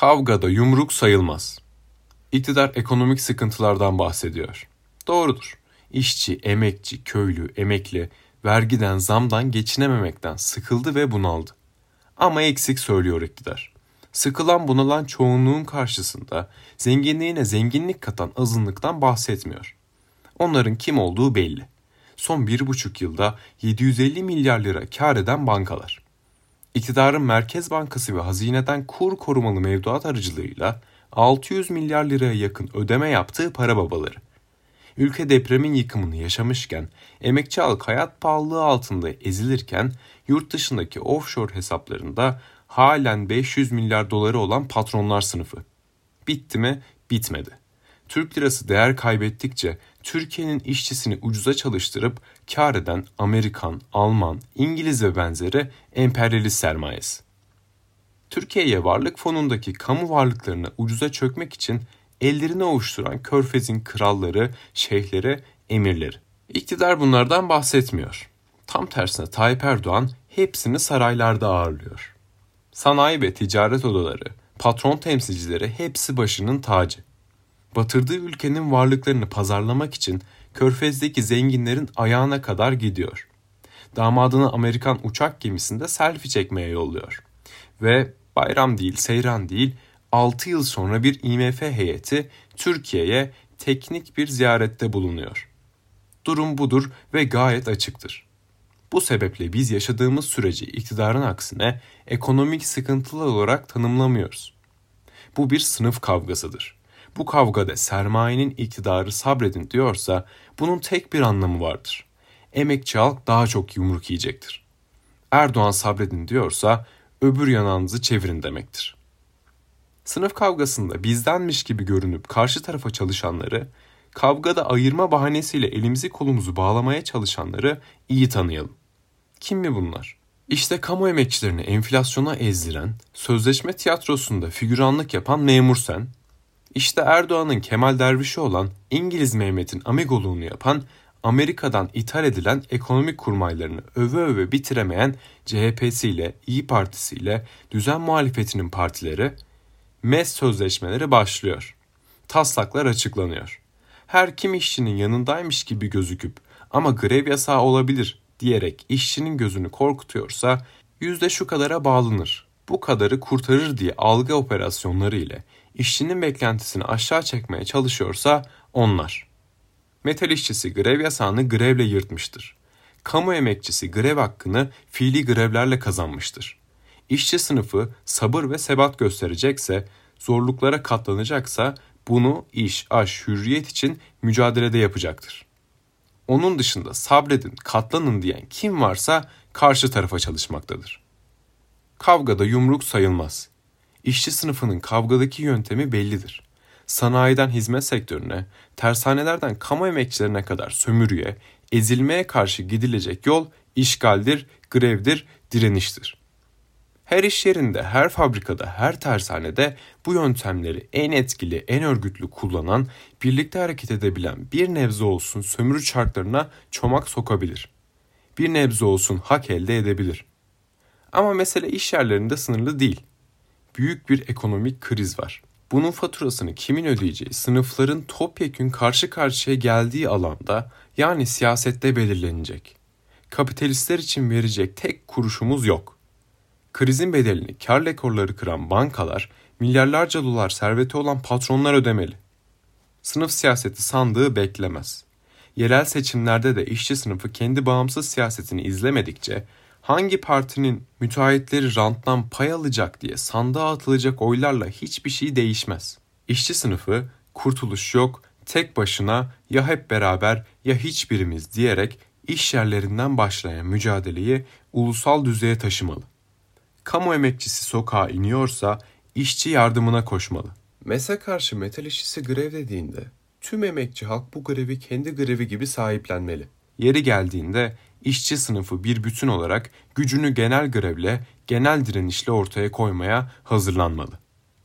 Kavgada yumruk sayılmaz. İktidar ekonomik sıkıntılardan bahsediyor. Doğrudur. İşçi, emekçi, köylü, emekli vergiden, zamdan geçinememekten sıkıldı ve bunaldı. Ama eksik söylüyor iktidar. Sıkılan bunalan çoğunluğun karşısında zenginliğine zenginlik katan azınlıktan bahsetmiyor. Onların kim olduğu belli. Son bir buçuk yılda 750 milyar lira kar eden bankalar. İktidarın Merkez Bankası ve hazineden kur korumalı mevduat aracılığıyla 600 milyar liraya yakın ödeme yaptığı para babaları. Ülke depremin yıkımını yaşamışken, emekçi halk hayat pahalılığı altında ezilirken, yurt dışındaki offshore hesaplarında halen 500 milyar doları olan patronlar sınıfı. Bitti mi? Bitmedi. Türk lirası değer kaybettikçe Türkiye'nin işçisini ucuza çalıştırıp kar eden Amerikan, Alman, İngiliz ve benzeri emperyalist sermayesi. Türkiye'ye varlık fonundaki kamu varlıklarını ucuza çökmek için ellerini ovuşturan Körfez'in kralları, şeyhleri, emirleri. İktidar bunlardan bahsetmiyor. Tam tersine Tayyip Erdoğan hepsini saraylarda ağırlıyor. Sanayi ve ticaret odaları, patron temsilcileri hepsi başının tacı. Batırdığı ülkenin varlıklarını pazarlamak için Körfez'deki zenginlerin ayağına kadar gidiyor. Damadını Amerikan uçak gemisinde selfie çekmeye yolluyor. Ve bayram değil, seyran değil, 6 yıl sonra bir IMF heyeti Türkiye'ye teknik bir ziyarette bulunuyor. Durum budur ve gayet açıktır. Bu sebeple biz yaşadığımız süreci iktidarın aksine ekonomik sıkıntılı olarak tanımlamıyoruz. Bu bir sınıf kavgasıdır. Bu kavgada sermayenin iktidarı sabredin diyorsa bunun tek bir anlamı vardır. Emekçi halk daha çok yumruk yiyecektir. Erdoğan sabredin diyorsa öbür yanağınızı çevirin demektir. Sınıf kavgasında bizdenmiş gibi görünüp karşı tarafa çalışanları, kavgada ayırma bahanesiyle elimizi kolumuzu bağlamaya çalışanları iyi tanıyalım. Kim mi bunlar? İşte kamu emekçilerini enflasyona ezdiren, sözleşme tiyatrosunda figüranlık yapan memur sen, işte Erdoğan'ın Kemal Derviş'i olan İngiliz Mehmet'in amigoluğunu yapan, Amerika'dan ithal edilen ekonomik kurmaylarını öve öve bitiremeyen CHP'siyle, İyi Partisi'yle, düzen muhalefetinin partileri, MES sözleşmeleri başlıyor. Taslaklar açıklanıyor. Her kim işçinin yanındaymış gibi gözüküp ama grev yasağı olabilir diyerek işçinin gözünü korkutuyorsa yüzde şu kadara bağlanır. Bu kadarı kurtarır diye algı operasyonları ile işçinin beklentisini aşağı çekmeye çalışıyorsa onlar. Metal işçisi grev yasağını grevle yırtmıştır. Kamu emekçisi grev hakkını fiili grevlerle kazanmıştır. İşçi sınıfı sabır ve sebat gösterecekse, zorluklara katlanacaksa bunu iş, aş, hürriyet için mücadelede yapacaktır. Onun dışında sabredin, katlanın diyen kim varsa karşı tarafa çalışmaktadır. Kavgada yumruk sayılmaz. İşçi sınıfının kavgadaki yöntemi bellidir. Sanayiden hizmet sektörüne, tersanelerden kamu emekçilerine kadar sömürüye, ezilmeye karşı gidilecek yol işgaldir, grevdir, direniştir. Her iş yerinde, her fabrikada, her tersanede bu yöntemleri en etkili, en örgütlü kullanan, birlikte hareket edebilen bir nebze olsun sömürü çarklarına çomak sokabilir. Bir nebze olsun hak elde edebilir. Ama mesele iş yerlerinde sınırlı değil. Büyük bir ekonomik kriz var. Bunun faturasını kimin ödeyeceği sınıfların topyekün karşı karşıya geldiği alanda yani siyasette belirlenecek. Kapitalistler için verecek tek kuruşumuz yok. Krizin bedelini kar rekorları kıran bankalar, milyarlarca dolar serveti olan patronlar ödemeli. Sınıf siyaseti sandığı beklemez. Yerel seçimlerde de işçi sınıfı kendi bağımsız siyasetini izlemedikçe hangi partinin müteahhitleri ranttan pay alacak diye sandığa atılacak oylarla hiçbir şey değişmez. İşçi sınıfı kurtuluş yok, tek başına ya hep beraber ya hiçbirimiz diyerek iş yerlerinden başlayan mücadeleyi ulusal düzeye taşımalı kamu emekçisi sokağa iniyorsa işçi yardımına koşmalı. MES'e karşı metal işçisi grev dediğinde tüm emekçi halk bu grevi kendi grevi gibi sahiplenmeli. Yeri geldiğinde işçi sınıfı bir bütün olarak gücünü genel grevle, genel direnişle ortaya koymaya hazırlanmalı.